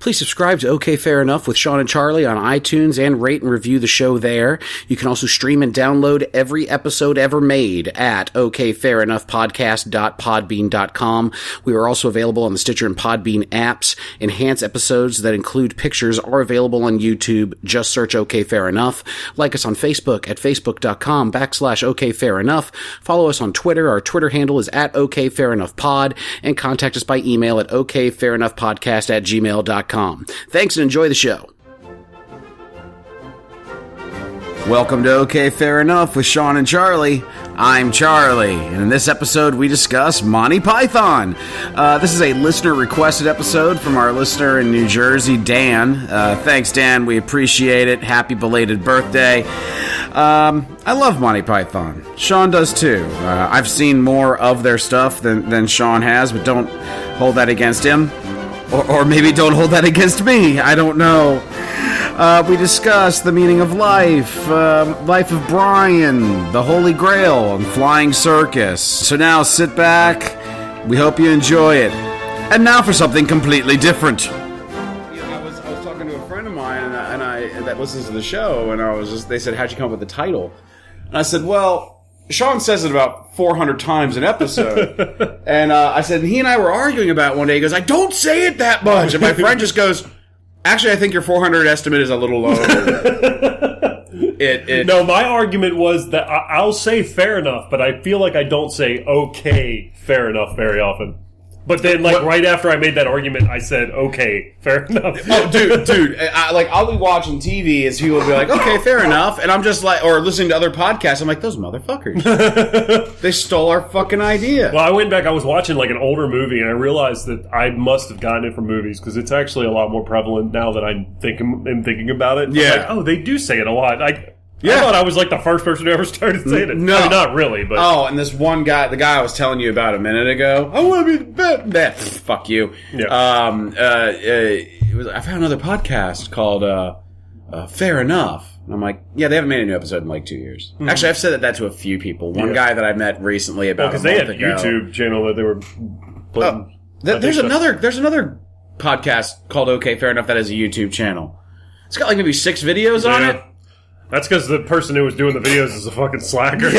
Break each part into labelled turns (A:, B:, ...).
A: Please subscribe to OK Fair Enough with Sean and Charlie on iTunes and rate and review the show there. You can also stream and download every episode ever made at okfairenoughpodcast.podbean.com. We are also available on the Stitcher and Podbean apps. Enhanced episodes that include pictures are available on YouTube. Just search OK Fair Enough. Like us on Facebook at facebook.com backslash OK Fair Enough. Follow us on Twitter. Our Twitter handle is at OK Fair Enough Pod and contact us by email at okfairenoughpodcast at gmail.com. Thanks and enjoy the show. Welcome to OK Fair Enough with Sean and Charlie. I'm Charlie, and in this episode we discuss Monty Python. Uh, this is a listener requested episode from our listener in New Jersey, Dan. Uh, thanks, Dan. We appreciate it. Happy belated birthday. Um, I love Monty Python. Sean does too. Uh, I've seen more of their stuff than, than Sean has, but don't hold that against him. Or, or maybe don't hold that against me. I don't know. Uh, we discuss the meaning of life, uh, life of Brian, the Holy Grail, and Flying Circus. So now sit back. We hope you enjoy it. And now for something completely different. I was, I was talking to a friend of mine and I, and I that listens to the show, and I was just they said, "How'd you come up with the title?" And I said, "Well." Sean says it about 400 times an episode. and uh, I said, he and I were arguing about it one day. He goes, I don't say it that much. And my friend just goes, Actually, I think your 400 estimate is a little low. it, it,
B: No, my argument was that I- I'll say fair enough, but I feel like I don't say okay fair enough very often. But then, like
A: What-
B: right after I made that argument, I said okay fair enough.
A: Oh, dude, dude! I, like I'll be watching TV as people will be like, "Okay, fair enough," and I'm just like, or listening to other podcasts. I'm like, "Those motherfuckers! they stole our fucking idea."
B: Well, I went back. I was watching like an older movie, and I realized that I must have gotten it from movies because it's actually a lot more prevalent now that I'm thinking am thinking about it. I'm
A: Yeah.
B: like, oh, they do say it a lot. I,
A: Yeah.
B: I thought I was like the first person who ever started saying it.
A: No.
B: I mean, not really, but
A: Oh, and this one guy, the guy I was telling you about a minute ago. I want to be the best. Nah, fuck you.
B: Yeah.
A: Um. Uh. uh it was, I found another podcast called uh, uh, Fair Enough. And I'm like, yeah, they haven't made a new episode in like two years. Actually, I've said that, that to a few people. One.
B: Yeah.
A: guy that I met recently about
B: because
A: a
B: they had a. YouTube channel that they were putting.
A: Oh, th- there's another there's another podcast called Okay Fair Enough that has a YouTube channel. It's got like maybe six videos on it.
B: That's because the person who was doing the videos is a fucking slacker.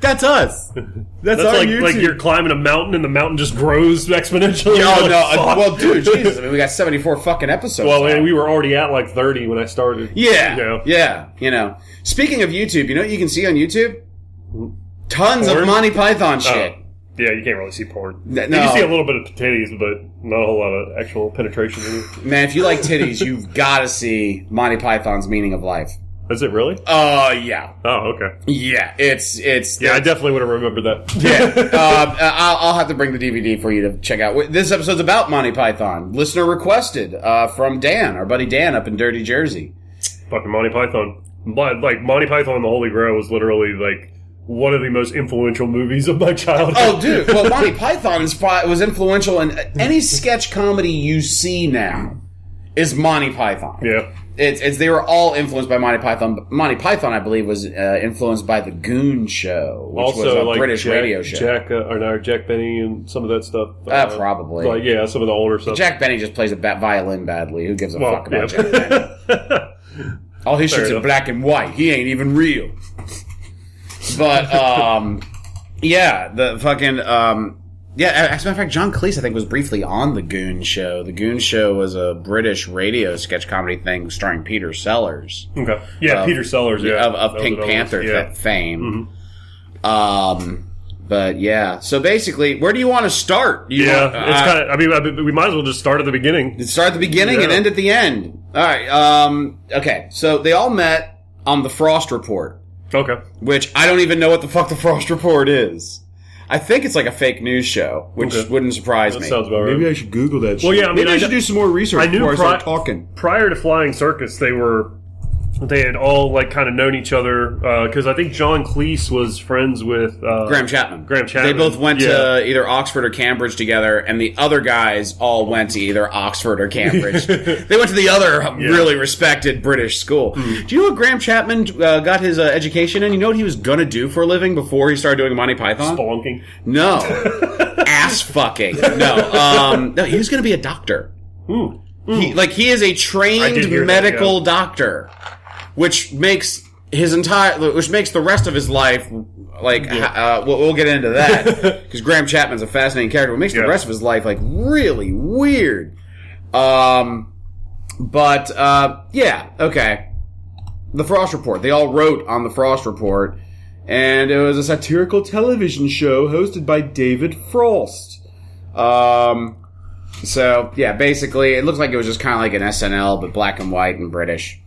A: That's us. That's,
B: That's
A: our
B: like
A: YouTube.
B: like you're climbing a mountain and the mountain just grows exponentially.
A: Oh
B: You're
A: no!
B: like,
A: uh, well, dude, Jesus! I mean, we got 74 fucking episodes.
B: Well, man, we were already at like 30 when I started.
A: yeah,
B: You know?
A: yeah. You know, speaking of YouTube, you know what you can see on YouTube? Tons of Monty Python
B: Oh,
A: shit.
B: yeah, you can't really see porn.
A: No.
B: You can see a little bit of titties, but not a whole lot of actual penetration. In it.
A: Man, if you like titties, you've got to see Monty Python's Meaning of Life.
B: Is it really?
A: Oh yeah,
B: Oh, okay.
A: yeah. It's it's
B: Yeah, I definitely would have remembered that.
A: Yeah, um, I'll, I'll have to bring the DVD for you to check out. This episode's about Monty Python. Listener requested uh, from Dan, our buddy Dan up in Dirty Jersey.
B: Fucking Monty Python. But, like Monty Python and the Holy Grail was literally like one of the most influential movies of my childhood.
A: Oh, dude! Well, Monty Python is, was influential in any sketch comedy you see now. Is Monty Python?
B: yeah.
A: It's, it's they were all influenced by Monty Python. but Monty Python, I believe, was uh, influenced by the Goon Show, which was
B: Also,
A: a
B: like
A: British
B: Jack,
A: radio show.
B: Jack uh, or no, Jack Benny and some of that stuff.
A: Uh, probably.
B: Like yeah, some of the older stuff.
A: Jack Benny just plays a ba- violin badly. Who gives a
B: well,
A: fuck about
B: yeah.
A: Jack Benny? All his
B: Fair
A: shit's in
B: enough.
A: black and white. He ain't even real. But um, yeah, the fucking um, yeah. As a matter of fact, John Cleese I think was briefly on the Goon Show. The Goon Show was a British radio sketch comedy thing starring Peter Sellers
B: okay. Yeah,
A: Of-
B: Peter Sellers. Yeah,
A: of, of Pink
B: what it was.
A: Panther
B: Yeah.
A: fa- fame. Um, but yeah. So basically, where do you want to start? You
B: Yeah,
A: want-
B: it's
A: uh,
B: kind of. I mean, I we might as well just start at the beginning.
A: Start at the beginning and end at the end. All right. Um, okay. So they all met on the Frost Report,
B: Okay.
A: which I don't even know what the fuck the Frost Report is. I think it's like a fake news show, which
B: Okay.
A: wouldn't surprise
B: That
A: me.
B: sounds about right.
C: Maybe I should Google that.
B: Well,
C: shit.
B: yeah, I mean,
C: Maybe I,
B: I
C: should
B: kn-
C: do some more research
B: I knew
C: before I start talking.
B: prior to Flying Circus, they were they had all like kind of known each other because I think John Cleese was friends with uh,
A: Graham Chapman.
B: Graham Chapman.
A: They both went
B: Yeah.
A: to either Oxford or Cambridge together, and the other guys all went to either Oxford or Cambridge. they went to the other really respected British school.
B: Hmm.
A: Do you know what Graham Chapman uh, got his uh, education in? You know what he was going to do for a living before he started doing Monty Python?
B: Spelunking.
A: No. Ass fucking. No. Um, no, he was going to be a doctor. He, like, he is a trained
B: hear that,
A: medical
B: yeah.
A: doctor, which makes his entire, which makes the rest of his life, like, uh, we'll, we'll get into that, because Graham Chapman's a fascinating character. What makes the rest of his life, like, really weird. Um, but, uh, yeah, okay. The Frost Report. They all wrote on the Frost Report, and it was a satirical television show hosted by David Frost. Um, so yeah, basically, it looks like it was just kind of like an SNL, but black and white and British.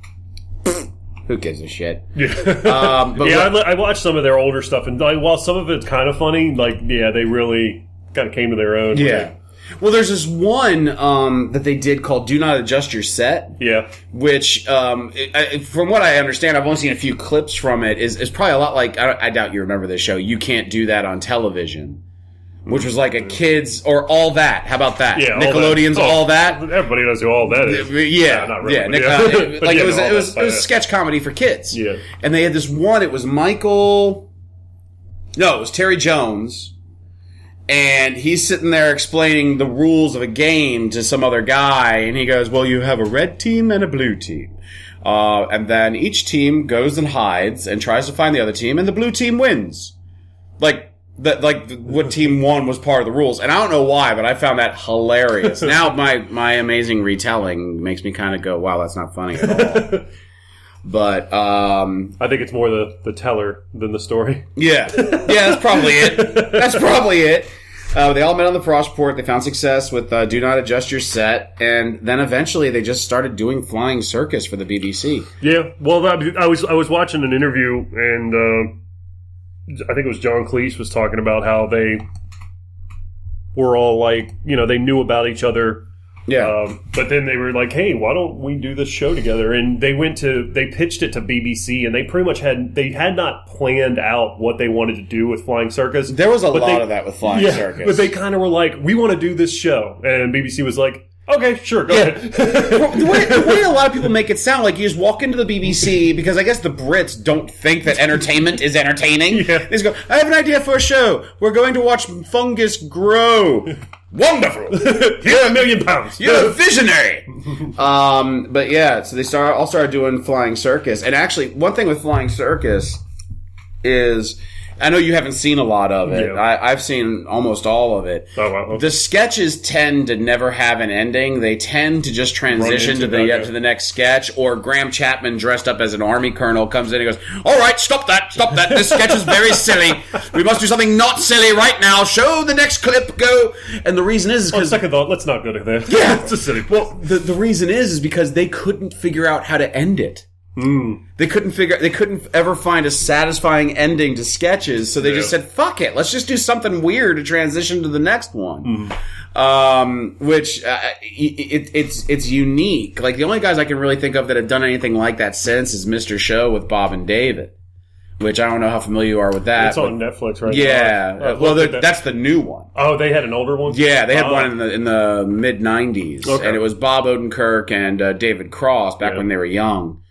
A: Who gives a shit?
B: Yeah.
A: Um, but
B: yeah, I,
A: what-
B: I watched some of their older stuff, and like, while some of it's kind of funny, like yeah, they really kind of came to their own.
A: yeah. Well, there's this one um, that they did called "Do Not Adjust Your Set,"
B: yeah,
A: which, um, it, I, from what I understand, I've only seen a few clips from it. Is is probably a lot like I, I doubt you remember this show. You can't do that on television, which was like a kids or all that. How about that?
B: yeah. all that.
A: Nickelodeon's
B: Oh,
A: all that.
B: Everybody knows who all that is.
A: Yeah,
B: not really,
A: yeah,
B: yeah.
A: like
B: yeah,
A: it was, it was, it was sketch comedy for kids.
B: Yeah.
A: and they had this one. It was Michael. No, it was Terry Jones, and he's sitting there explaining the rules of a game to some other guy, and he goes, "Well, you have a red team and a blue team." Uh, and then each team goes and hides and tries to find the other team, and the blue team wins. Like that, like what team won was part of the rules, and I don't know why, but I found that hilarious. now my my amazing retelling makes me kind of go, "Wow, that's not funny at all." but um,
B: I think it's more the the teller than the story.
A: yeah, yeah, that's probably it. That's probably it. Uh, they all met on the Frost Report. They found success with uh, "Do Not Adjust Your Set," and then eventually they just started doing Flying Circus for the BBC.
B: Yeah, well, that, I was I was watching an interview, and uh, I think it was John Cleese was talking about how they were all like, you know, they knew about each other,
A: Yeah,
B: um, but then they were like, "Hey, why don't we do this show together?" And they went to they pitched it to BBC, and they pretty much had they had not planned out what they wanted to do with Flying Circus.
A: there was a lot
B: they-
A: of that with Flying
B: yeah,
A: Circus.
B: but they kind of were like, "We want to do this show," and BBC was like, "Okay, sure, go
A: Yeah.
B: ahead."
A: the, way, the way a lot of people make it sound like you just walk into the BBC because I guess the Brits don't think that entertainment is entertaining.
B: Yeah.
A: They just go, I have an idea for a show. We're going to watch fungus grow. Wonderful.
B: Here's a million pounds.
A: You're a visionary. um, but yeah, so they start all started doing Flying Circus, and actually, one thing with Flying Circus is. I know you haven't seen a lot of it.
B: Yeah.
A: I, I've seen almost all of it.
B: Oh, wow.
A: The sketches tend to never have an ending. They tend to just transition to the
B: that, yeah.
A: to the next sketch. Or Graham Chapman dressed up as an army colonel comes in and goes, "All right, stop that, stop that. This sketch is very silly. We must do something not silly right now. Show the next clip. Go." And the reason is
B: On oh,
A: because
B: second thought, let's not go to that.
A: Yeah.
B: it's a silly.
A: well, the the reason is is because they couldn't figure out how to end it.
B: Hmm.
A: They couldn't figure. They couldn't ever find a satisfying ending to sketches, so they just said, "Fuck it, let's just do something weird to transition to the next one."
B: Hmm.
A: Um, which uh, it, it's it's unique. Like the only guys I can really think of that have done anything like that since is Mr. Show with Bob and David. Which I don't know how familiar you are with that.
B: it's on Netflix right
A: yeah,
B: now. I
A: well,
B: looked at
A: the-
B: that.
A: that's the new one.
B: oh, they had an older one.
A: Yeah, they had
B: Oh.
A: one in the in the mid '90s,
B: Okay.
A: and it was Bob Odenkirk and uh, David Cross back
B: Yeah.
A: when they were young.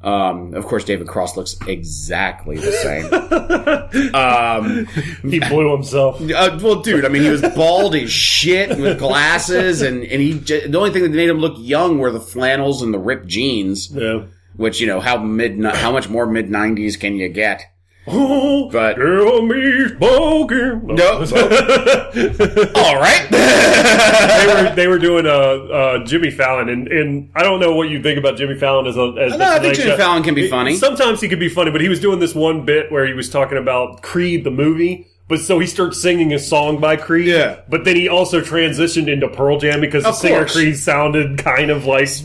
A: Um, of course, David Cross looks exactly the same. um,
B: he blew himself.
A: uh, well, dude, I mean, he was bald as shit with glasses, and and he j- the only thing that made him look young were the flannels and the ripped jeans.
B: Yeah.
A: Which you know how mid how much more mid '90s can you get?
B: Oh,
A: But-
B: girl, me spoken.
A: No. All right.
B: they were they were doing uh, uh, Jimmy Fallon, and, and I don't know what you think about Jimmy Fallon as a as
A: No, I think Jimmy
B: Show.
A: Fallon can be funny.
B: Sometimes he could be funny, but he was doing this one bit where he was talking about Creed the movie. But so he starts singing a song by Creed.
A: Yeah.
B: But then he also transitioned into Pearl Jam because the
A: Of
B: singer
A: course.
B: Creed sounded kind of like.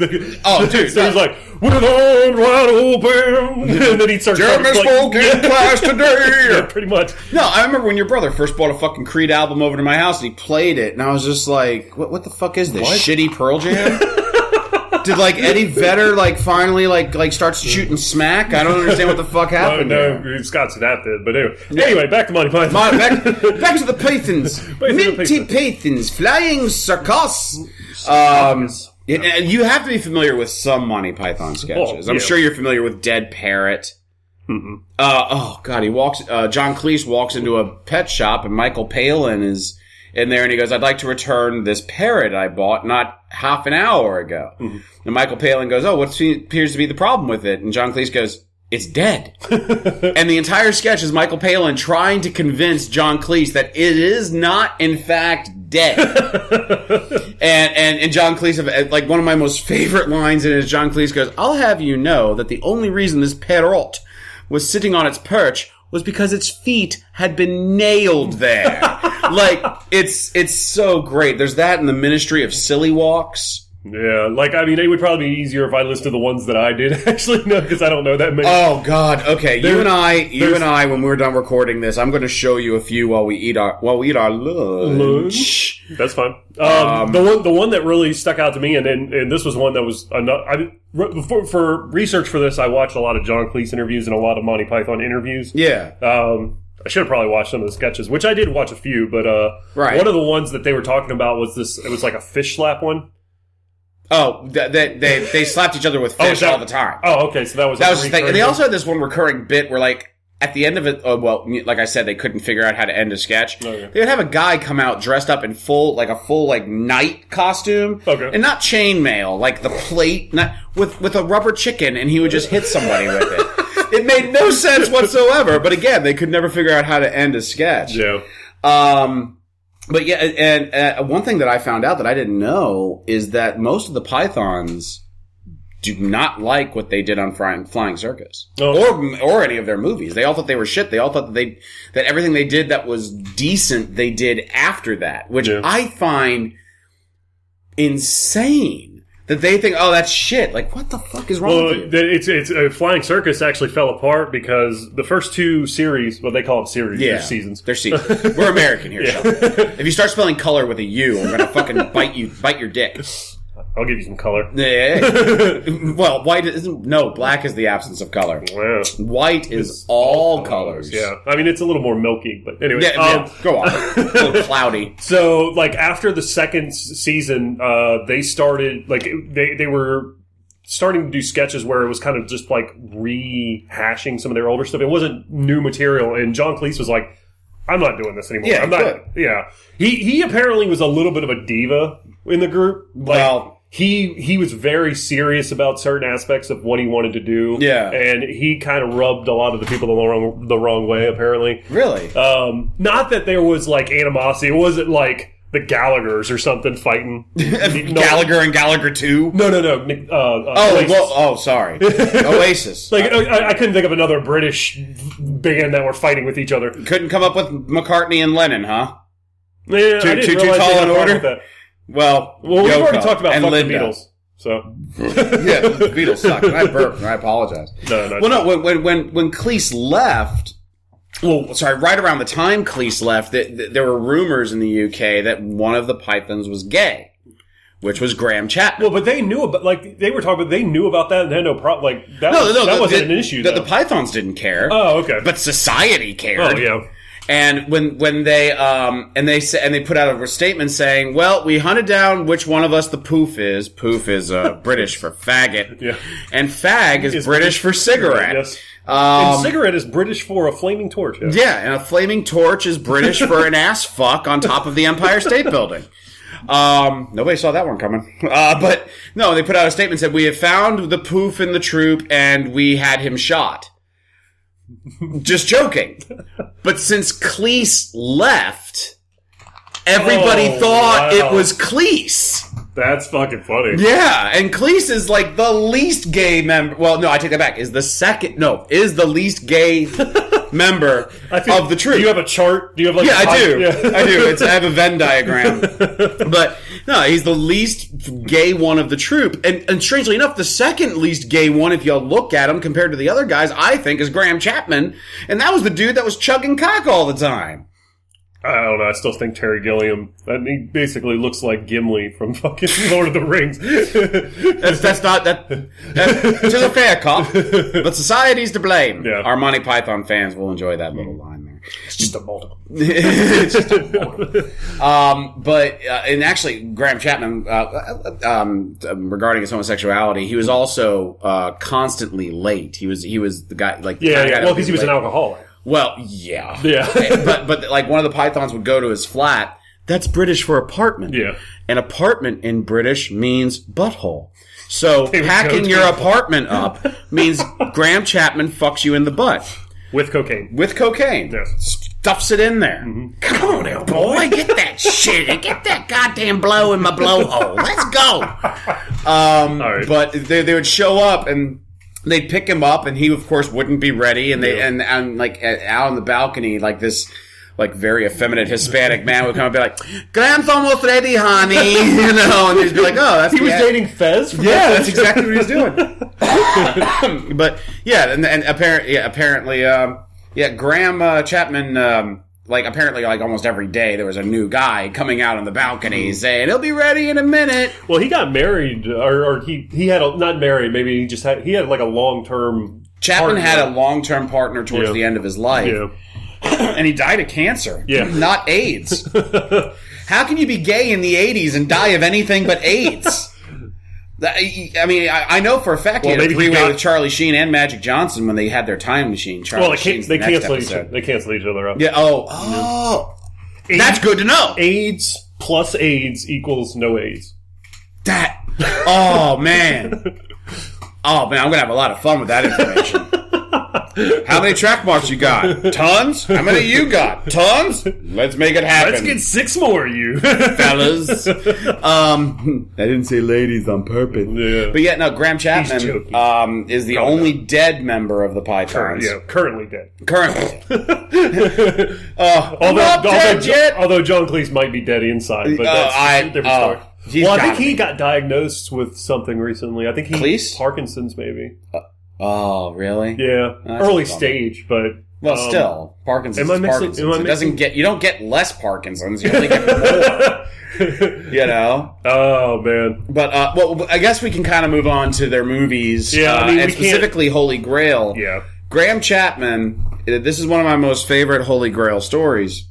A: Oh, dude,
B: so he's
A: no.
B: like, with arms wide open, and then he starts
A: German
B: like,
A: spoken class today.
B: yeah, pretty much.
A: No, I remember when your brother first bought a fucking Creed album over to my house and he played it, and I was just like, "What? What the fuck is this shitty Pearl Jam?" Did like Eddie Vedder like finally like like starts shooting smack? I don't understand what the fuck happened.
B: no. Scott Stapp did. But anyway, anyway, back to Monty Python.
A: My- back, back to the Pythons. Minty Pythons, flying circus. Um, it- and you have to be familiar with some Monty Python sketches.
B: Oh,
A: I'm
B: yeah.
A: sure you're familiar with Dead Parrot. Uh, oh God, he walks. Uh, John Cleese walks into a pet shop, and Michael Palin is in there, and he goes, "I'd like to return this parrot I bought not half an hour ago." And Michael Palin goes, "Oh, what appears to be the problem with it?" And John Cleese goes, "It's dead." and the entire sketch is Michael Palin trying to convince John Cleese that it is not, in fact, dead. and, and and John Cleese, uh, like one of my most favorite lines in it is John Cleese goes, "I'll have you know that the only reason this parrot was sitting on its perch was because its feet had been nailed there." like it's it's so great. There's that in the Ministry of Silly Walks.
B: Yeah, like I mean, it would probably be easier if I listed the ones that I did actually know because I don't know that many.
A: Oh God! Okay, you and I, you and I, when we're done recording this, I'm going to show you a few while we eat our while we eat our lunch.
B: That's fine. Um, the one, the one that really stuck out to me, and and, and this was one that was ano- I before for research for this, I watched a lot of John Cleese interviews and a lot of Monty Python interviews.
A: Yeah,
B: Um, I should have probably watched some of the sketches, which I did watch a few, but uh,
A: Right.
B: one of the ones that they were talking about was this. It was like a fish slap one.
A: Oh, th- they they they slapped each other with
B: Oh,
A: fish
B: is that-
A: all the time.
B: Oh, okay, so that was
A: that was the thing. And they also had this one recurring bit where, like, at the end of it, oh, well, like I said, they couldn't figure out how to end a sketch.
B: Okay.
A: They would have a guy come out dressed up in full, like a full, like knight costume,
B: Okay.
A: and not chainmail, like the plate, not with with a rubber chicken, and he would just hit somebody with it. It made no sense whatsoever. But again, they could never figure out how to end a sketch.
B: yeah.
A: Um, but yeah, and uh, one thing that I found out that I didn't know is that most of the pythons do not like what they did on Flying, Flying Circus
B: Oh.
A: or or any of their movies. They all thought they were shit. They all thought that they that everything they did that was decent they did after that, which
B: Yeah.
A: I find insane. That they think, oh, that's shit. Like, what the fuck is wrong
B: Well,
A: with you?
B: it's it's uh, Flying Circus actually fell apart because the first two series, well, they call them series,
A: Yeah,
B: they're seasons.
A: They're seasons. We're American here. Sean. If you start spelling color with a U, I'm gonna fucking bite you, bite your dick.
B: I'll give you some color.
A: Yeah. well, white isn't. No, black is the absence of color.
B: Wow.
A: White is all colors.
B: Yeah, I mean it's a little more milky, but anyway.
A: Yeah,
B: um,
A: yeah. Go on. a little cloudy.
B: So, like after the second season, uh, they started like they they were starting to do sketches where it was kind of just like rehashing some of their older stuff. It wasn't new material, and John Cleese was like, "I'm not doing this anymore.
A: Yeah,
B: I'm not." Yeah, he he apparently was a little bit of a diva in the group. Like,
A: Well-
B: he he was very serious about certain aspects of what he wanted to do.
A: Yeah.
B: and he kind of rubbed a lot of the people the wrong the wrong way. Apparently,
A: Really?
B: um, not that there was like animosity. It wasn't like the Gallagher's or something fighting no,
A: Gallagher and Gallagher two.
B: No, no, no. Uh, uh,
A: Oh,
B: Oasis.
A: well, oh, sorry. Oasis.
B: like I, I couldn't think of another British band that were fighting with each other.
A: Couldn't come up with McCartney and Lennon, huh?
B: Yeah, I didn't
A: too- too tall in order?
B: With that.
A: Well,
B: Well, we've
A: Yoko
B: already talked about
A: and
B: fuck the
A: Linda.
B: Beatles. So
A: yeah, the Beatles suck. And I burped, and I apologize.
B: No, no,
A: well, no. When when when when Cleese left, well, sorry, right around the time Cleese left, th- th- there were rumors in the UK that one of the Pythons was gay, which was Graham Chapman.
B: well, but they knew about like they were talking about they knew about that and they had no problem. Like that,
A: no,
B: was,
A: no,
B: that
A: the,
B: wasn't
A: the-
B: an issue.
A: The,
B: though.
A: the Pythons didn't care,
B: oh, okay.
A: but society cared.
B: oh, yeah.
A: And when when they um and they sa- and they put out a statement saying, "Well, we hunted down which one of us the poof is. Poof is uh, British for faggot,
B: Yeah.
A: and fag is
B: Is
A: British for cigarette.
B: Yes.
A: Um,
B: and cigarette is British for a flaming torch. Yeah.
A: yeah, and a flaming torch is British for an ass fuck on top of the Empire State Building. Um, nobody saw that one coming. Uh, but no, they put out a statement said we have found the poof in the troop and we had him shot. Just joking. But since Cleese left, everybody
B: Oh,
A: thought
B: wow.
A: it was Cleese.
B: That's fucking funny.
A: Yeah, and Cleese is like the least gay member. Well, no, I take that back. Is the second? No, is the least gay member
B: I feel-
A: of the troop.
B: Do you have a chart? Do you have like
A: yeah,
B: a
A: I do. I do. It's I have a Venn diagram. but no, he's the least gay one of the troop, and and strangely enough, the second least gay one, if you look at him compared to the other guys, I think is Graham Chapman, and that was the dude that was chugging cock all the time.
B: I don't know. I still think Terry Gilliam. I mean, he basically looks like Gimli from fucking Lord of the Rings.
A: That's that's not that. that to the fair cop, but society's to blame.
B: Yeah.
A: Our Monty Python fans will enjoy that little mm. line there.
B: It's just a multiple.
A: It's just a moment. um, but uh, and actually, Graham Chapman, uh, um, regarding his homosexuality, he was also uh, constantly late. He was he was the guy like the
B: Yeah, yeah.
A: guy
B: Well, because he was an alcoholic.
A: Well, yeah,
B: Yeah.
A: but but like one of the pythons would go to his flat. That's British for apartment.
B: Yeah.
A: An apartment in British means butthole. So packing your apartment up means Graham Chapman fucks you in the butt
B: With cocaine.
A: with cocaine.
B: Yes.
A: Stuffs it in there. Come on now, boy. Get that shit. Get that goddamn blow in my blowhole. Let's go. Um,
B: right.
A: But they, they would show up and they'd pick him up, and he, of course, wouldn't be ready. And they
B: Yeah.
A: and, and like out on the balcony, like this. Like very effeminate Hispanic man would come and be like, "Graham's almost ready, honey," you know, and he'd be like, "Oh, that's
B: He was
A: ad-
B: dating Fez.
A: Yeah, that's exactly what he's doing. but yeah, and, and apparently, yeah, apparently, um, yeah, Graham uh, Chapman, um, like apparently, like almost every day, there was a new guy coming out on the balcony
B: Mm-hmm.
A: saying he'll be ready in a minute.
B: Well, he got married, or, or he he had a, not married. Maybe he just had he had like a long term.
A: Chapman had a long-term partner towards
B: Yeah.
A: the end of his life,
B: Yeah.
A: and he died of cancer,
B: Yeah.
A: not AIDS. How can you be gay in the '80s and die of anything but AIDS? I mean, I, know for a fact
B: Well,
A: he had a three-way
B: got-
A: with Charlie Sheen and Magic Johnson when they had their time machine. Charlie
B: Well, they, they
A: the
B: cancel each other. They cancel each other out.
A: Yeah. Oh. Oh.
B: AIDS,
A: That's good to know.
B: AIDS plus AIDS equals no AIDS.
A: That. Oh man. Oh man, I'm gonna have a lot of fun with that information. How many track marks you got? Tons. How many you got? Tons. Let's make it happen,
B: Let's get six more, of you.
A: fellas. um, I didn't say ladies on purpose.
B: Yeah.
A: But yet, no. Graham Chapman um, is the only dead member of the Pythons
B: yeah, currently dead.
A: currently. I'm
B: Although,
A: not dead
B: although,
A: yet.
B: although John Cleese might be dead inside, but
A: Uh,
B: that's
A: I-
B: a different
A: oh,
B: story. Well, I think he got diagnosed with something recently. I think he
A: Cleese?
B: Parkinson's, maybe.
A: Oh, really?
B: Yeah,
A: That's
B: early stage, but
A: Well,
B: um,
A: still, Parkinson's.
B: am I mixing-
A: Parkinson's.
B: am I
A: it doesn't get you don't get less Parkinson's. You only get more. you know.
B: oh man,
A: But uh, well, I guess we can kind of move on to their movies.
B: Yeah, I
A: uh,
B: mean,
A: and
B: we can't-
A: specifically Holy Grail.
B: yeah,
A: Graham Chapman. uh, This is one of my most favorite Holy Grail stories.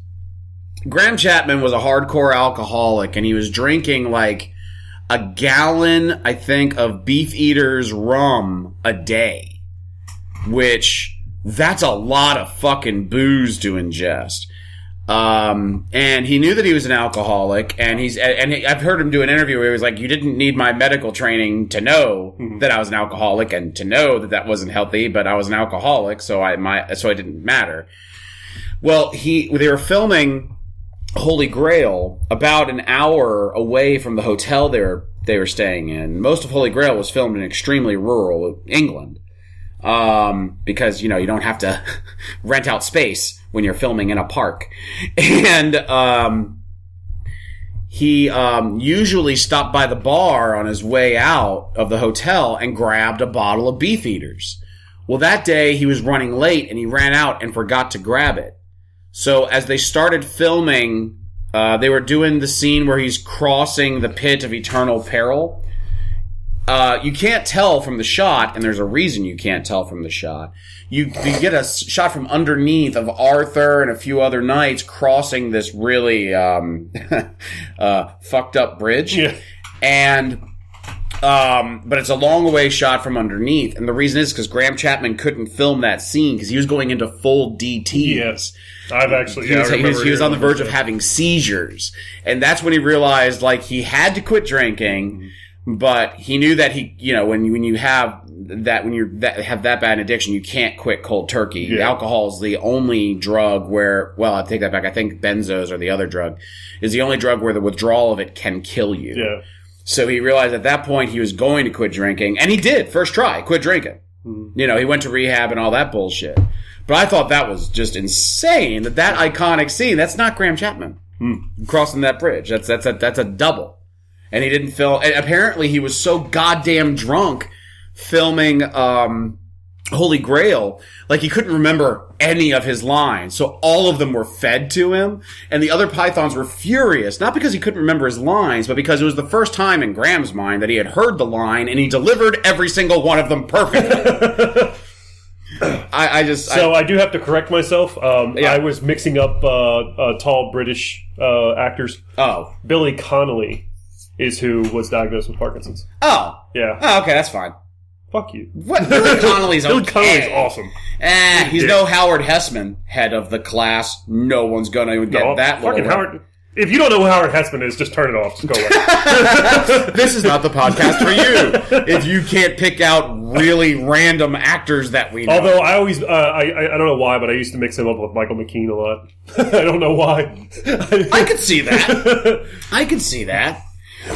A: Graham Chapman was a hardcore alcoholic, and he was drinking like a gallon, I think, of Beefeater's rum a day, which that's a lot of fucking booze to ingest. Um, and he knew that he was an alcoholic, and he's and he, I've heard him do an interview where he was like, "You didn't need my medical training to know that I was an alcoholic and to know that that wasn't healthy, but I was an alcoholic, so I my so it didn't matter." Well, he they were filming Holy Grail about an hour away from the hotel they were they were staying in. Most of Holy Grail was filmed in extremely rural England, um, because you know you don't have to rent out space when you're filming in a park, and um, he um, usually stopped by the bar on his way out of the hotel and grabbed a bottle of Beefeaters. Well, that day he was running late and he ran out and forgot to grab it. So as they started filming, uh, they were doing the scene where he's crossing the pit of eternal peril. Uh, you can't tell from the shot, and there's a reason you can't tell from the shot. You, you get a shot from underneath of Arthur and a few other knights crossing this really um, uh, fucked up bridge,
B: yeah.
A: and um, but it's a long away shot from underneath, and the reason is because Graham Chapman couldn't film that scene because he was going into full DT.
B: Yes, I've actually.
A: He
B: yeah,
A: was, he was, he was on the verge of having seizures, and that's when he realized like he had to quit drinking, but he knew that he, you know, when you, when you have that when you have that bad addiction, you can't quit cold turkey.
B: Yeah.
A: Alcohol is the only drug where, well, I take that back. I think benzos are the other drug. Is the only drug where the withdrawal of it can kill you.
B: Yeah.
A: So he realized at that point he was going to quit drinking, and he did. First try, quit drinking. You know, he went to rehab and all that bullshit. But I thought that was just insane. That that iconic scene. That's not Graham Chapman crossing that bridge. That's that's a that's a double. And he didn't film. And apparently, he was so goddamn drunk filming um, Holy Grail, like he couldn't remember any of his lines. So all of them were fed to him. And the other Pythons were furious, not because he couldn't remember his lines, but because it was the first time in Graham's mind that he had heard the line and he delivered every single one of them perfectly. I, I just,
B: So
A: I,
B: I do have to correct myself. Um,
A: Yeah.
B: I was mixing up uh, uh, tall British uh, actors.
A: oh,
B: Billy Connolly is who was diagnosed with Parkinson's.
A: oh,
B: Yeah.
A: oh, okay, that's fine.
B: Fuck you.
A: What? Billy Connolly's okay.
B: Connolly's awesome.
A: Eh, he's no Howard Hesseman, head of the class. No one's gonna even get
B: No,
A: that
B: fucking. Howard. If you don't know who Howard Hesseman is, just turn it off. Just go away.
A: this is not the podcast for you. If you can't pick out really random actors that we know.
B: Although I always, uh, I, I I don't know why, but I used to mix him up with Michael McKean a lot. I don't know why.
A: I could see that. I could see that.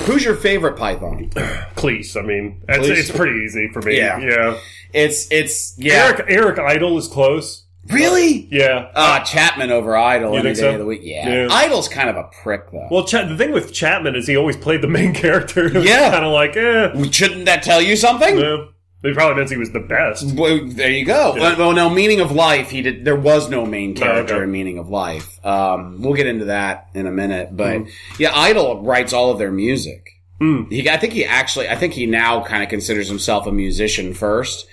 A: Who's your favorite Python?
B: Cleese. I mean, it's,
A: Cleese.
B: it's pretty easy for me.
A: Yeah.
B: yeah.
A: It's it's yeah.
B: Eric Eric Idle is close.
A: Really?
B: Yeah.
A: Uh, Chapman over Idle
B: You
A: any day
B: so?
A: of the week. Yeah.
B: Yeah.
A: Idle's kind of a prick though.
B: well, Ch- the thing with Chapman is he always played the main character.
A: Yeah.
B: kind of like, eh.
A: Shouldn't that tell you something?
B: Yeah. It probably means he was the best.
A: Well, there you go. Well, well, no, Meaning of Life. He did. There was no main character
B: okay.
A: in Meaning of Life. Um, we'll get into that in a minute. But
B: Mm-hmm.
A: yeah, Idle writes all of their music.
B: Mm.
A: He, I think he actually. I think he now kind of considers himself a musician first.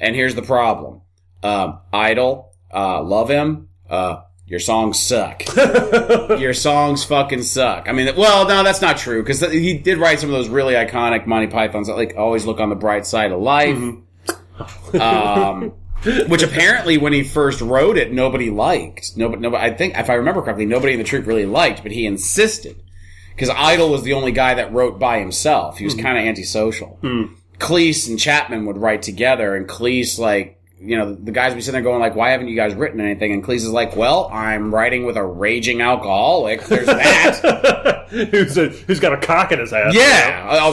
A: And here's the problem. Um, Idle, uh, love him. Uh, your songs suck. your songs fucking suck. I mean, well, no, that's not true because he did write some of those really iconic Monty Pythons, that like always look on the bright side of life. Mm-hmm. um, which apparently, when he first wrote it, nobody liked. Nobody, nobody. I think, if I remember correctly, nobody in the troupe really liked, but he insisted because Idle was the only guy that wrote by himself. He was hmm. kind of antisocial. Hmm. Cleese and Chapman would write together, and Cleese like. You know, the guys be sitting there going like, why haven't you guys written anything? And Cleese is like, well, I'm writing with a raging alcoholic. There's that.
B: who's, a, who's got a cock in his ass?
A: Yeah,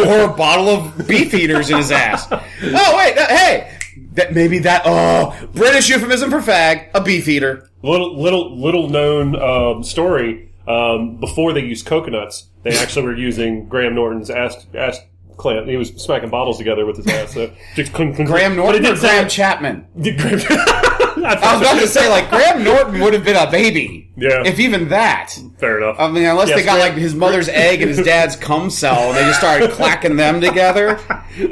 A: or a bottle of Beefeaters in his ass. Oh wait, that, hey, that maybe that. Oh, British euphemism for fag, a beef eater.
B: Little little little known um, story. Um, before they used coconuts, they actually were using Graham Norton's ass ass He was smacking bottles together with his ass. So just clink, clink,
A: Graham. Norton
B: But
A: or Graham Chapman? I was about to say like Graham Norton would have been a baby,
B: Yeah.
A: if even that.
B: Fair enough.
A: I mean, unless they got
B: Graham-
A: like his mother's egg and his dad's cum cell, and they just started clacking them together.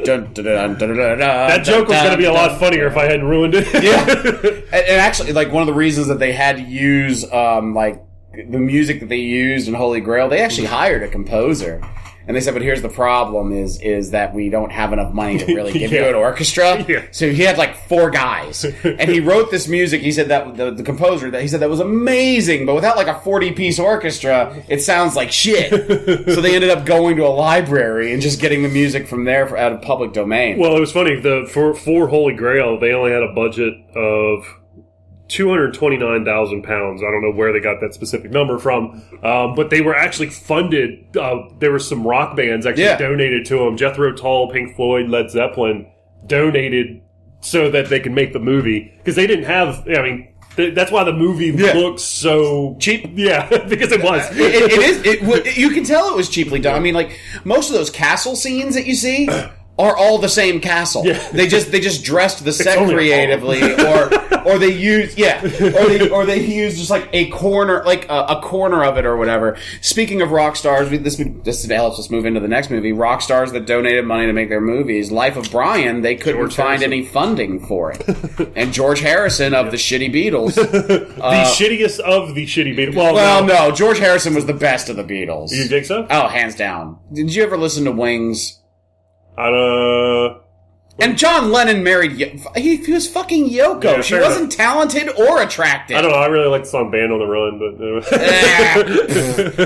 A: Dun, dun, dun,
B: that joke was going to be a lot funnier if I hadn't ruined it.
A: yeah. And, and actually, like one of the reasons that they had to use um, like the music that they used in Holy Grail, they actually hired a composer. And they said, but here's the problem: is is that we don't have enough money to really give you an orchestra.
B: Yeah.
A: So he had like four guys, and he wrote this music. He said that the, the composer that he said that was amazing, but without like a forty piece orchestra, it sounds like shit. so they ended up going to a library and just getting the music from there for, out of public domain.
B: Well, it was funny. The for for Holy Grail, they only had a budget of two hundred twenty nine thousand pounds. I don't know where they got that specific number from, um, but they were actually funded. Uh, there were some rock bands actually
A: Yeah.
B: donated to them. Jethro Tull, Pink Floyd, Led Zeppelin donated so that they could make the movie because they didn't have. I mean. th- That's why the movie
A: Yeah.
B: looks so
A: Cheap.
B: Yeah, because it was.
A: it, it is. It, w- you can tell it was cheaply done. I mean, like most of those castle scenes that you see are all the same castle.
B: Yeah.
A: They just they just dressed the set creatively, or or they use yeah, or they or they use just like a corner, like a, a corner of it or whatever. Speaking of rock stars, we, this this helps us move into the next movie. Rock stars that donated money to make their movies. Life of Brian, they couldn't
B: George
A: find
B: Harrison.
A: any funding for it, and George Harrison of the shitty Beatles.
B: the shittiest of the shitty Beatles. Well,
A: Well, no, George Harrison was the best of the Beatles.
B: you think so?
A: Oh, hands down. Did you ever listen to Wings?
B: I uh,
A: And John Lennon married. Yo- he, he was fucking Yoko.
B: Yeah,
A: she wasn't talented or attractive.
B: I don't know. I really like the song "Band on the Run," but uh,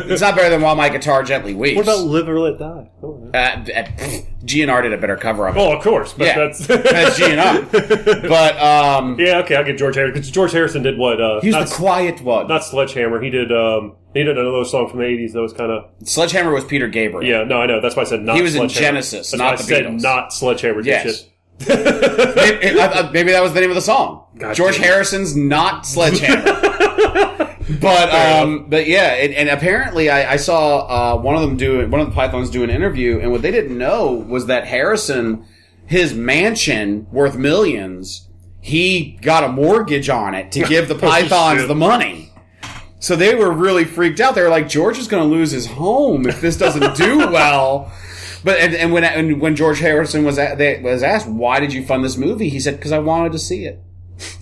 A: it's not better than While My Guitar Gently Weeps.
B: what about "Live or Let Die"? Oh,
A: uh, uh, pfft, GNR did a better cover of it.
B: well, of course, but
A: yeah,
B: that's
A: that's GNR. But um,
B: yeah. Okay, I'll get George Harrison because George Harrison did what? Uh,
A: he was
B: not,
A: the quiet one.
B: not Sledgehammer. He did. Um, he did another song from the '80s that was kind of
A: Sledgehammer was Peter Gabriel.
B: yeah. No, I know. That's why I said not.
A: He was in
B: Sledgehammer.
A: Genesis,
B: That's
A: not
B: why I
A: the
B: said
A: Beatles.
B: not Sledgehammer.
A: Yes.
B: Shit.
A: Maybe, uh, maybe that was the name of the song.
B: God
A: George
B: damn it.
A: Harrison's not Sledgehammer. but um, but yeah, and, and apparently I, I saw uh, one of them do one of the Pythons do an interview, and what they didn't know was that Harrison his mansion worth millions, he got a mortgage on it to give the pythons the money. So they were really freaked out. They were like, George is going to lose his home if this doesn't do well. But and, and when and when George Harrison was a, they, was asked why did you fund this movie, he said because I wanted to see it.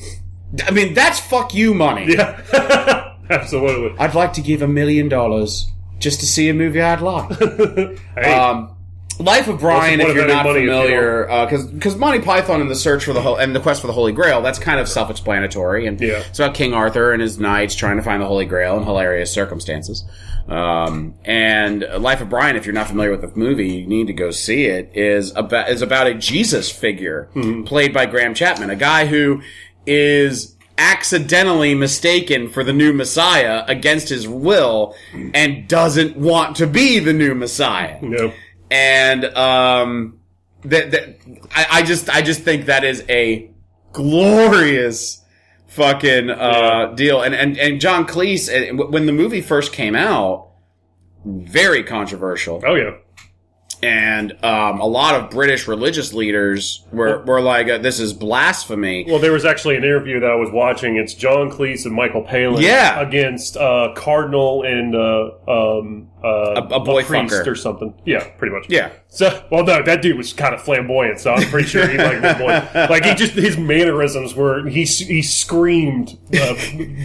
A: I mean, that's fuck you money.
B: Yeah. Absolutely.
A: I'd like to give a million dollars just to see a movie I'd like.
B: Hey,
A: Um, Life of Brian, if you're not
B: any money if you
A: familiar, because because Monty Python and the search for the whole and the quest for the Holy Grail, that's kind of self-explanatory, and
B: Yeah.
A: it's about King Arthur and his knights trying to find the Holy Grail in hilarious circumstances. Um, and Life of Brian, if you're not familiar with the movie, you need to go see it. is about is about a Jesus figure
B: Mm-hmm.
A: played by Graham Chapman, a guy who is accidentally mistaken for the new Messiah against his will and doesn't want to be the new Messiah
B: no.
A: And um, that, that I, I just I just think that is a glorious fucking uh, deal. And and and John Cleese, when the movie first came out, very controversial,
B: Oh yeah.
A: and um, a lot of British religious leaders were were like, uh, "This is blasphemy."
B: Well, there was actually an interview that I was watching. It's John Cleese and Michael Palin
A: Yeah.
B: against uh, Cardinal and uh, um, uh,
A: A- a boy
B: priest
A: fucker.
B: or something. Yeah, pretty much.
A: Yeah.
B: So, well, no, that dude was kind of flamboyant, so I'm pretty sure he boy. Like he just his mannerisms were he he screamed uh,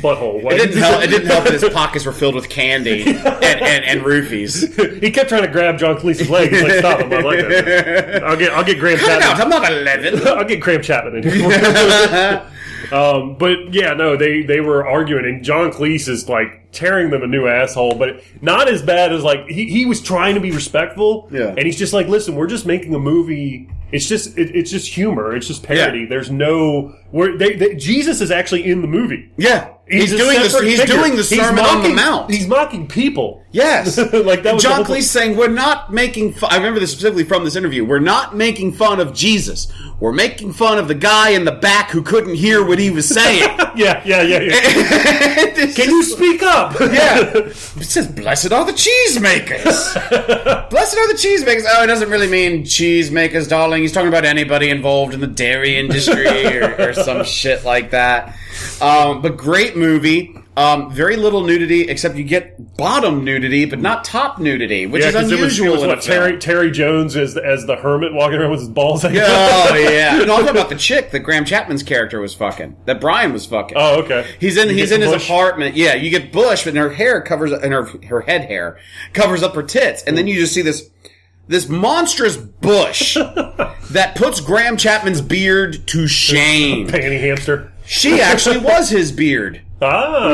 B: butthole. Like,
A: It didn't help. It didn't help that his pockets were filled with candy and, and, and roofies.
B: he kept trying to grab John Cleese's leg. He's like, stop him! I like that. I'll get I'll get Graham
A: Cut it out! I'm not eleven.
B: I'll get Graham Chapman in here. Um, but yeah, no, they they were arguing, and John Cleese is like tearing them a new asshole, but not as bad as like he, he was trying to be respectful.
A: Yeah.
B: and he's just like, listen, we're just making a movie. It's just it, it's just humor. It's just parody.
A: Yeah.
B: There's no where they, they Jesus is actually in the movie.
A: Yeah, he's,
B: a
A: doing the
B: separate
A: he's
B: figure.
A: doing the
B: He's
A: sermon on the
B: mocking-
A: mount.
B: He's mocking people.
A: Yes.
B: like that
A: John. Cleese saying, We're not making fun. I remember this specifically from this interview. We're not making fun of Jesus. We're making fun of the guy in the back who couldn't hear what he was saying.
B: Yeah, yeah, yeah, yeah. Can you speak up?
A: Yeah. It says, Blessed are the cheesemakers. Blessed are the cheesemakers. Oh, it doesn't really mean cheesemakers, darling. He's talking about anybody involved in the dairy industry or, or some shit like that. Um, but great movie. Um, very little nudity, except you get bottom nudity, but not top nudity, which
B: Yeah,
A: is
B: 'cause it was,
A: unusual
B: it was what. Terry Terry Jones as as the hermit walking around with his balls. hanging out.
A: Oh yeah. No, I'm talking about the chick that Graham Chapman's character was fucking. That Brian was fucking.
B: Oh, okay.
A: He's in
B: You
A: he's in his apartment. Yeah, you get Bush, and her hair covers and her her head hair covers up her tits, and then you just see this this monstrous bush that puts Graham Chapman's beard to shame.
B: Panty hamster.
A: She actually was his beard.
B: Ah.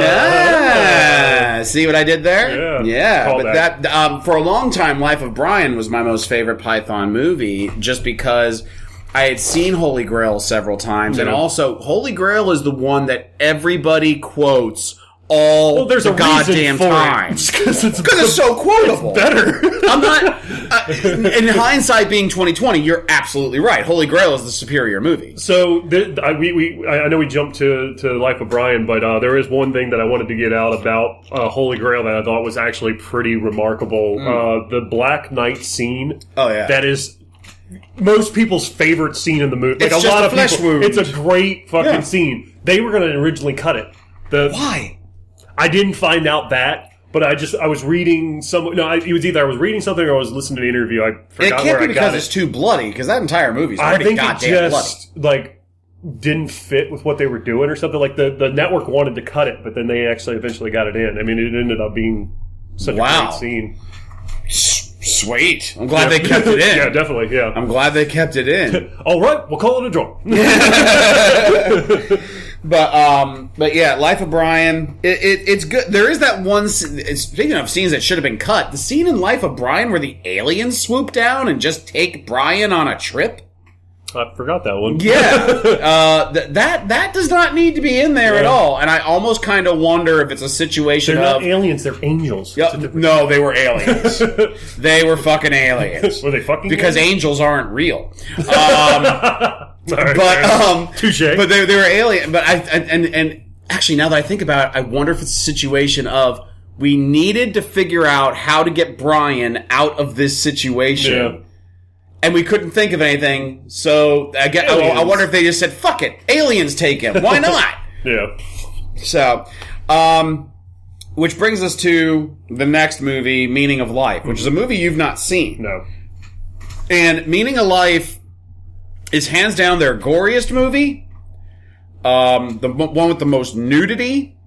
A: Ah, see what I did there?
B: Yeah.
A: yeah.
B: Call
A: But
B: back.
A: that um, for a long time, Life of Brian was my most favorite Python movie, just because I had seen Holy Grail several times, and also Holy Grail is the one that everybody quotes all
B: Well, there's
A: the
B: a
A: goddamn
B: for
A: time
B: it. Because it's,
A: because it's so quotable.
B: better.
A: I'm not. Uh, in hindsight, being 2020, you're absolutely right. Holy Grail is the superior movie.
B: So th- I, we, we, I I know we jumped to, to Life of Brian, but uh, there is one thing that I wanted to get out about uh, Holy Grail that I thought was actually pretty remarkable. Uh, the Black Knight scene.
A: Oh, yeah.
B: that is most people's favorite scene in the movie. Like
A: It's
B: a
A: just
B: lot
A: a
B: of
A: flesh
B: people,
A: wound.
B: it's a great fucking
A: Yeah.
B: scene. They were going to originally cut it. The
A: Why?
B: I didn't find out that. But I just I was reading some no I, it was either I was reading something or I was listening to an interview I forgot.
A: It
B: forgot
A: can't
B: where
A: be
B: I
A: because
B: got
A: it's too bloody. Because that entire movie's
B: I think it
A: goddamn
B: just like didn't fit with what they were doing or something. Like the, the network wanted to cut it, but then they actually eventually got it in. I mean, it ended up being such
A: Wow.
B: a great scene.
A: Sweet. I'm glad they kept it in.
B: yeah, definitely. Yeah.
A: I'm glad they kept it in.
B: All right, we'll call it a draw.
A: but um, but yeah, Life of Brian. It, it, it's good. There is that one. it's- Speaking of scenes that should have been cut, the scene in Life of Brian where the aliens swoop down and just take Brian on a trip.
B: I forgot that one.
A: Yeah, uh, th- that that does not need to be in there at all. And I almost kind of wonder if it's a situation
B: They're not
A: of.
B: aliens; they're angels.
A: Yeah,
B: different-
A: no, they were aliens. they were fucking aliens.
B: Were they fucking?
A: because
B: aliens?
A: angels aren't real. Um,
B: All right,
A: but um,
B: Touche.
A: But they, they were alien. But I, I and and actually, now that I think about it, I wonder if it's a situation of we needed to figure out how to get Brian out of this situation.
B: Yeah.
A: and we couldn't think of anything. So I, get, I, I wonder if they just said, "Fuck it, aliens take him. Why not?"
B: Yeah.
A: so, um, which brings us to the next movie, Meaning of Life, which is a movie you've not seen.
B: No.
A: And Meaning of Life is hands down their goriest movie. Um, the one with the most nudity.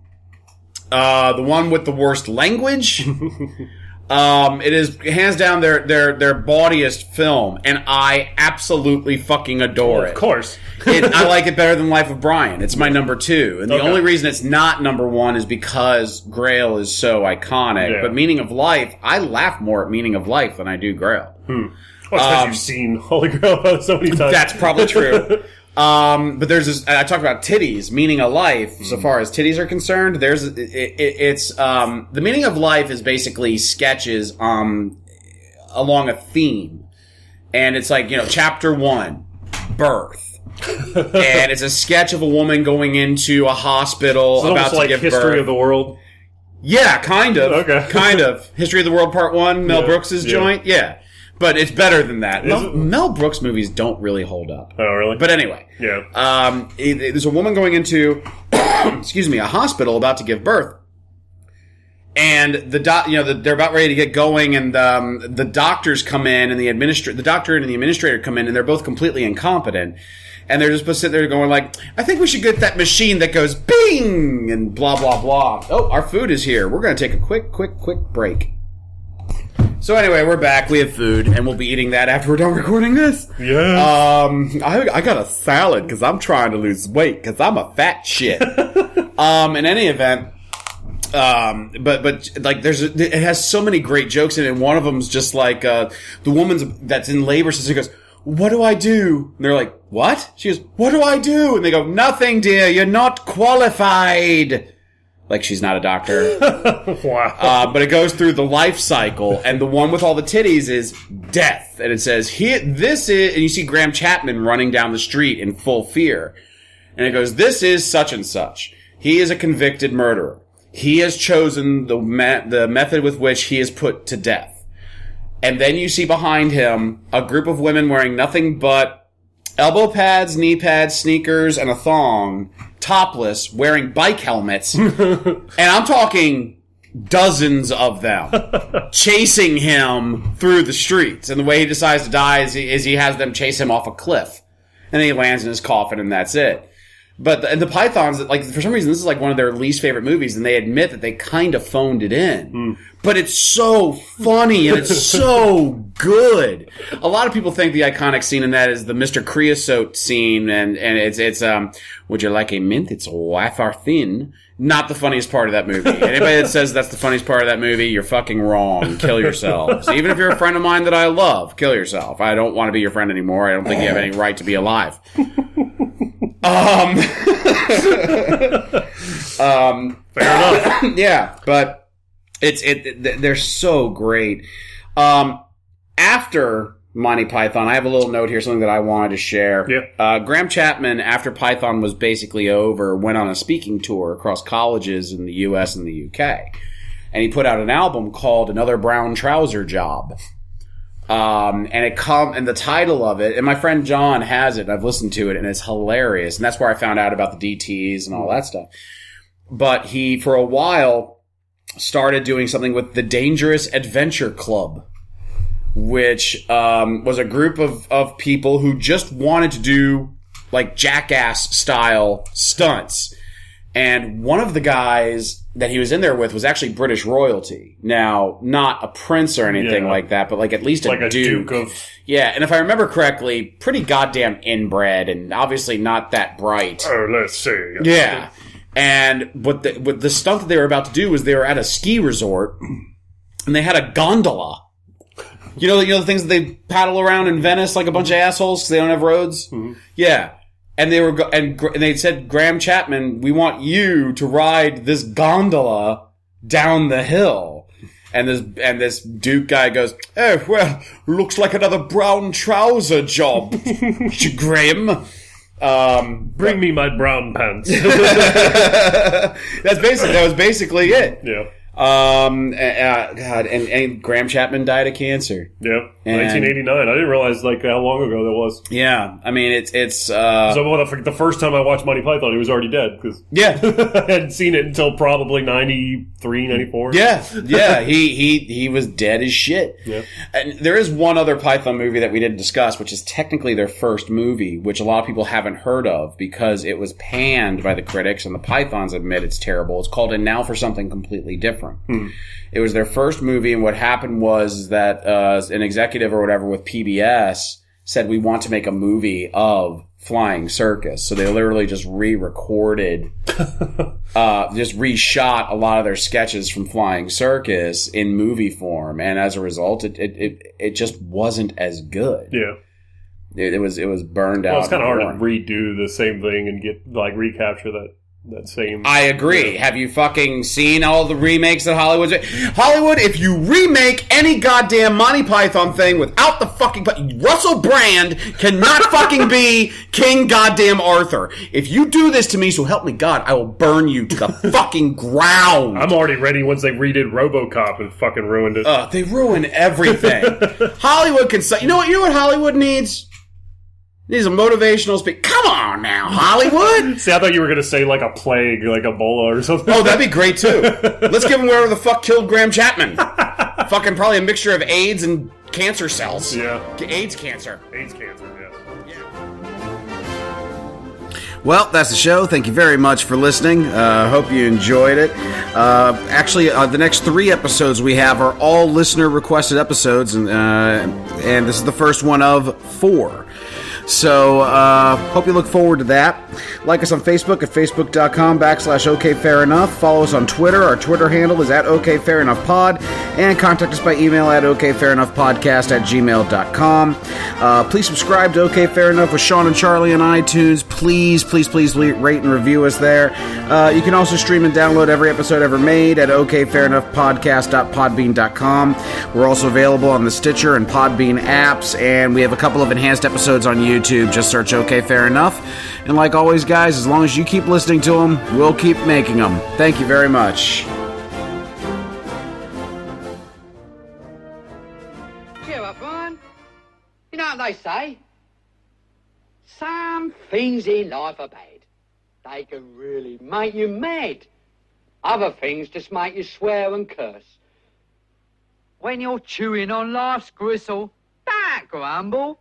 A: Uh, the one with the worst language. um, it is hands down their their their bawdiest film, and I absolutely fucking adore it.
B: Of course.
A: it, I like it better than Life of Brian. It's my number two, and the
B: Okay.
A: only reason it's not number one is because Grail is so iconic.
B: Yeah.
A: But Meaning of Life, I laugh more at Meaning of Life than I do Grail.
B: Well, because you've seen Holy Grail so many times.
A: Um, That's probably true. Um, but there's this. I talk about titties, meaning of life. So far as titties are concerned, there's it, it, it's um, the meaning of life is basically sketches um along a theme, and it's like you know chapter one, birth, and it's a sketch of a woman going into a hospital
B: It's
A: about to
B: like
A: give
B: history
A: birth.
B: of the world.
A: Yeah, kind of.
B: Okay.
A: kind of. History of the World Part One, Mel
B: Yeah,
A: Brooks's
B: yeah.
A: joint. Yeah, but it's better than that. Mel? Mel Brooks movies don't really hold up.
B: Oh, really?
A: But anyway,
B: yeah.
A: um, it- it- there's a woman going into, excuse me, a hospital about to give birth, and the doc, you know, the, they're about ready to get going, and um, the doctors come in, and the administrator, the doctor and the administrator come in, and they're both completely incompetent, and they're just supposed to sit there going like, "I think we should get that machine that goes bing and blah blah blah." Oh, our food is here. We're going to take a quick, quick, quick break. So anyway, we're back. We have food, and we'll be eating that after we're done recording this.
B: yeah.
A: Um, I, I got a salad because I'm trying to lose weight because I'm a fat shit. um, in any event, um, but but like there's a, it has so many great jokes in it. And one of them's just like uh, the woman's that's in labor. So she goes, "What do I do?" And they're like, "What?" She goes, "What do I do?" And they go, "Nothing, dear. You're not qualified." Like she's not a doctor.
B: wow.
A: Uh, but it goes through the life cycle, and the one with all the titties is death, and it says here this is, and you see Graham Chapman running down the street in full fear, and it goes, "This is such and such. He is a convicted murderer. He has chosen the me- the method with which he is put to death." And then you see behind him a group of women wearing nothing but elbow pads, knee pads, sneakers, and a thong, topless, wearing bike helmets. and I'm talking dozens of them chasing him through the streets. And the way he decides to die is he, is he has them chase him off a cliff. And then he lands in his coffin and that's it. But the, and the Pythons, like for some reason, this is like one of their least favorite movies, and they admit that they kind of phoned it in. But it's so funny and it's so good. A lot of people think the iconic scene in that is the Mr. Creosote scene, and and it's it's um, would you like a mint? It's wafer thin. Not the funniest part of that movie. Anybody that says that's the funniest part of that movie, you're fucking wrong. Kill yourselves. Even if you're a friend of mine that I love, kill yourself. I don't want to be your friend anymore. I don't think you have any right to be alive. Um, um,
B: Fair enough.
A: yeah, but it's it. They're so great. Um, after Monty Python, I have a little note here, something that I wanted to share.
B: Yeah.
A: Uh, Graham Chapman, after Python was basically over, went on a speaking tour across colleges in the U.S. and the U.K. And he put out an album called "Another Brown Trouser Job." Um, and it come and the title of it, and my friend John has it. I've listened to it, and it's hilarious. And that's where I found out about the DTS and all that stuff. But he, for a while, started doing something with the Dangerous Adventure Club, which um, was a group of of people who just wanted to do like jackass style stunts. And one of the guys that he was in there with was actually British royalty. Now, not a prince or anything
B: Yeah.
A: like that, but like at least a,
B: like a
A: duke.
B: duke of.
A: Yeah, and if I remember correctly, pretty goddamn inbred and obviously not that bright.
B: Oh, let's see.
A: Yeah. And what the what the stunt that they were about to do was they were at a ski resort and they had a gondola. You know, you know the things that they paddle around in Venice like a bunch of assholes because they don't have roads. Mm-hmm. Yeah, and they were go- and, and they said Graham Chapman, we want you to ride this gondola down the hill. And this and this Duke guy goes, oh well, looks like another brown trouser job, Graham. Um,
B: Bring me my brown pants.
A: that's basically that was basically it.
B: yeah.
A: Um, uh, God, and, and Graham Chapman died of cancer.
B: Yeah,
A: And-
B: 1989. I didn't realize like how long ago that was.
A: Yeah, I mean it's it's uh,
B: So well, the, the first time I watched Monty Python, he was already dead because
A: yeah.
B: I hadn't seen it until probably 93, 94.
A: Yeah, yeah, he he he was dead as shit.
B: Yeah.
A: And there is one other Python movie that we didn't discuss, which is technically their first movie, which a lot of people haven't heard of because it was panned by the critics, and the Pythons admit it's terrible. It's called "And Now for Something Completely Different." It was their first movie, and what happened was that uh, an executive or whatever with PBS said, "We want to make a movie of." Flying Circus. So they literally just re-recorded uh, just reshot a lot of their sketches from Flying Circus in movie form, and as a result, it it, it, it just wasn't as good.
B: Yeah.
A: It, it was it was burned out.
B: Well, it's kind of hard to redo the same thing and get like recapture that that same.
A: I agree. Have you fucking seen all the remakes that Hollywood's Hollywood? If you remake any goddamn Monty Python thing without the fucking Russell Brand cannot fucking be King Goddamn Arthur. If you do this to me, so help me God, I will burn you to the fucking ground.
B: I'm already ready once they redid RoboCop and fucking ruined it.
A: Uh, they ruin everything. Hollywood can you know what? You know what Hollywood needs? Needs are motivational speak. Come on now, Hollywood.
B: See, I thought you were gonna say like a plague, like Ebola or something.
A: oh, that'd be great too. Let's give him whatever the fuck killed Graham Chapman. Fucking probably a mixture of AIDS and cancer cells.
B: yeah,
A: AIDS cancer.
B: AIDS cancer. Yes. Yeah.
A: Well, that's the show. Thank you very much for listening. Uh, hope you enjoyed it. Uh, actually, uh, the next three episodes we have are all listener requested episodes, and uh, and this is the first one of four. So, uh, hope you look forward to that. Like us on Facebook at facebook.com backslash OK Fair Enough. Follow us on Twitter. Our Twitter handle is at OK Fair Enough Pod. And contact us by email at OK Fair Enough Podcast at gmail.com. Uh, please subscribe to OK Fair Enough with Sean and Charlie on iTunes. Please, please, please rate and review us there. Uh, you can also stream and download every episode ever made at okfairenoughpodcast.podbean.com. We're also available on the Stitcher and Podbean apps, and we have a couple of enhanced episodes on YouTube. Just search OK Fair Enough. And like always, guys, as long as you keep listening to them, we'll keep making them. Thank you very much.
C: Cheer up, Brian. You know what they say? Some things in life are bad. They can really make you mad. Other things just make you swear and curse. When you're chewing on life's gristle, don't grumble.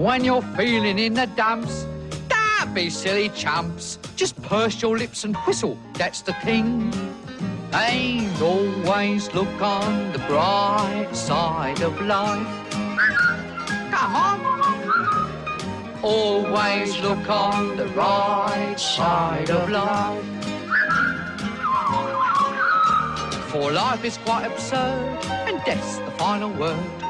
C: When you're feeling in the dumps, don't be silly chumps. Just purse your lips and whistle, that's the thing. And always look on the bright side of life. Come on. Always look on the right side of life. For life is quite absurd, and death's the final word.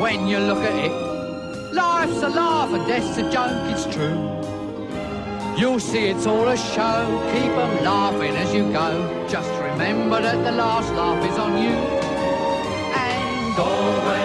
C: when you look at it. Life's a laugh and death's a joke, it's true. You'll see it's all a show, Keep 'em laughing as you go. Just remember that the last laugh is on you. And always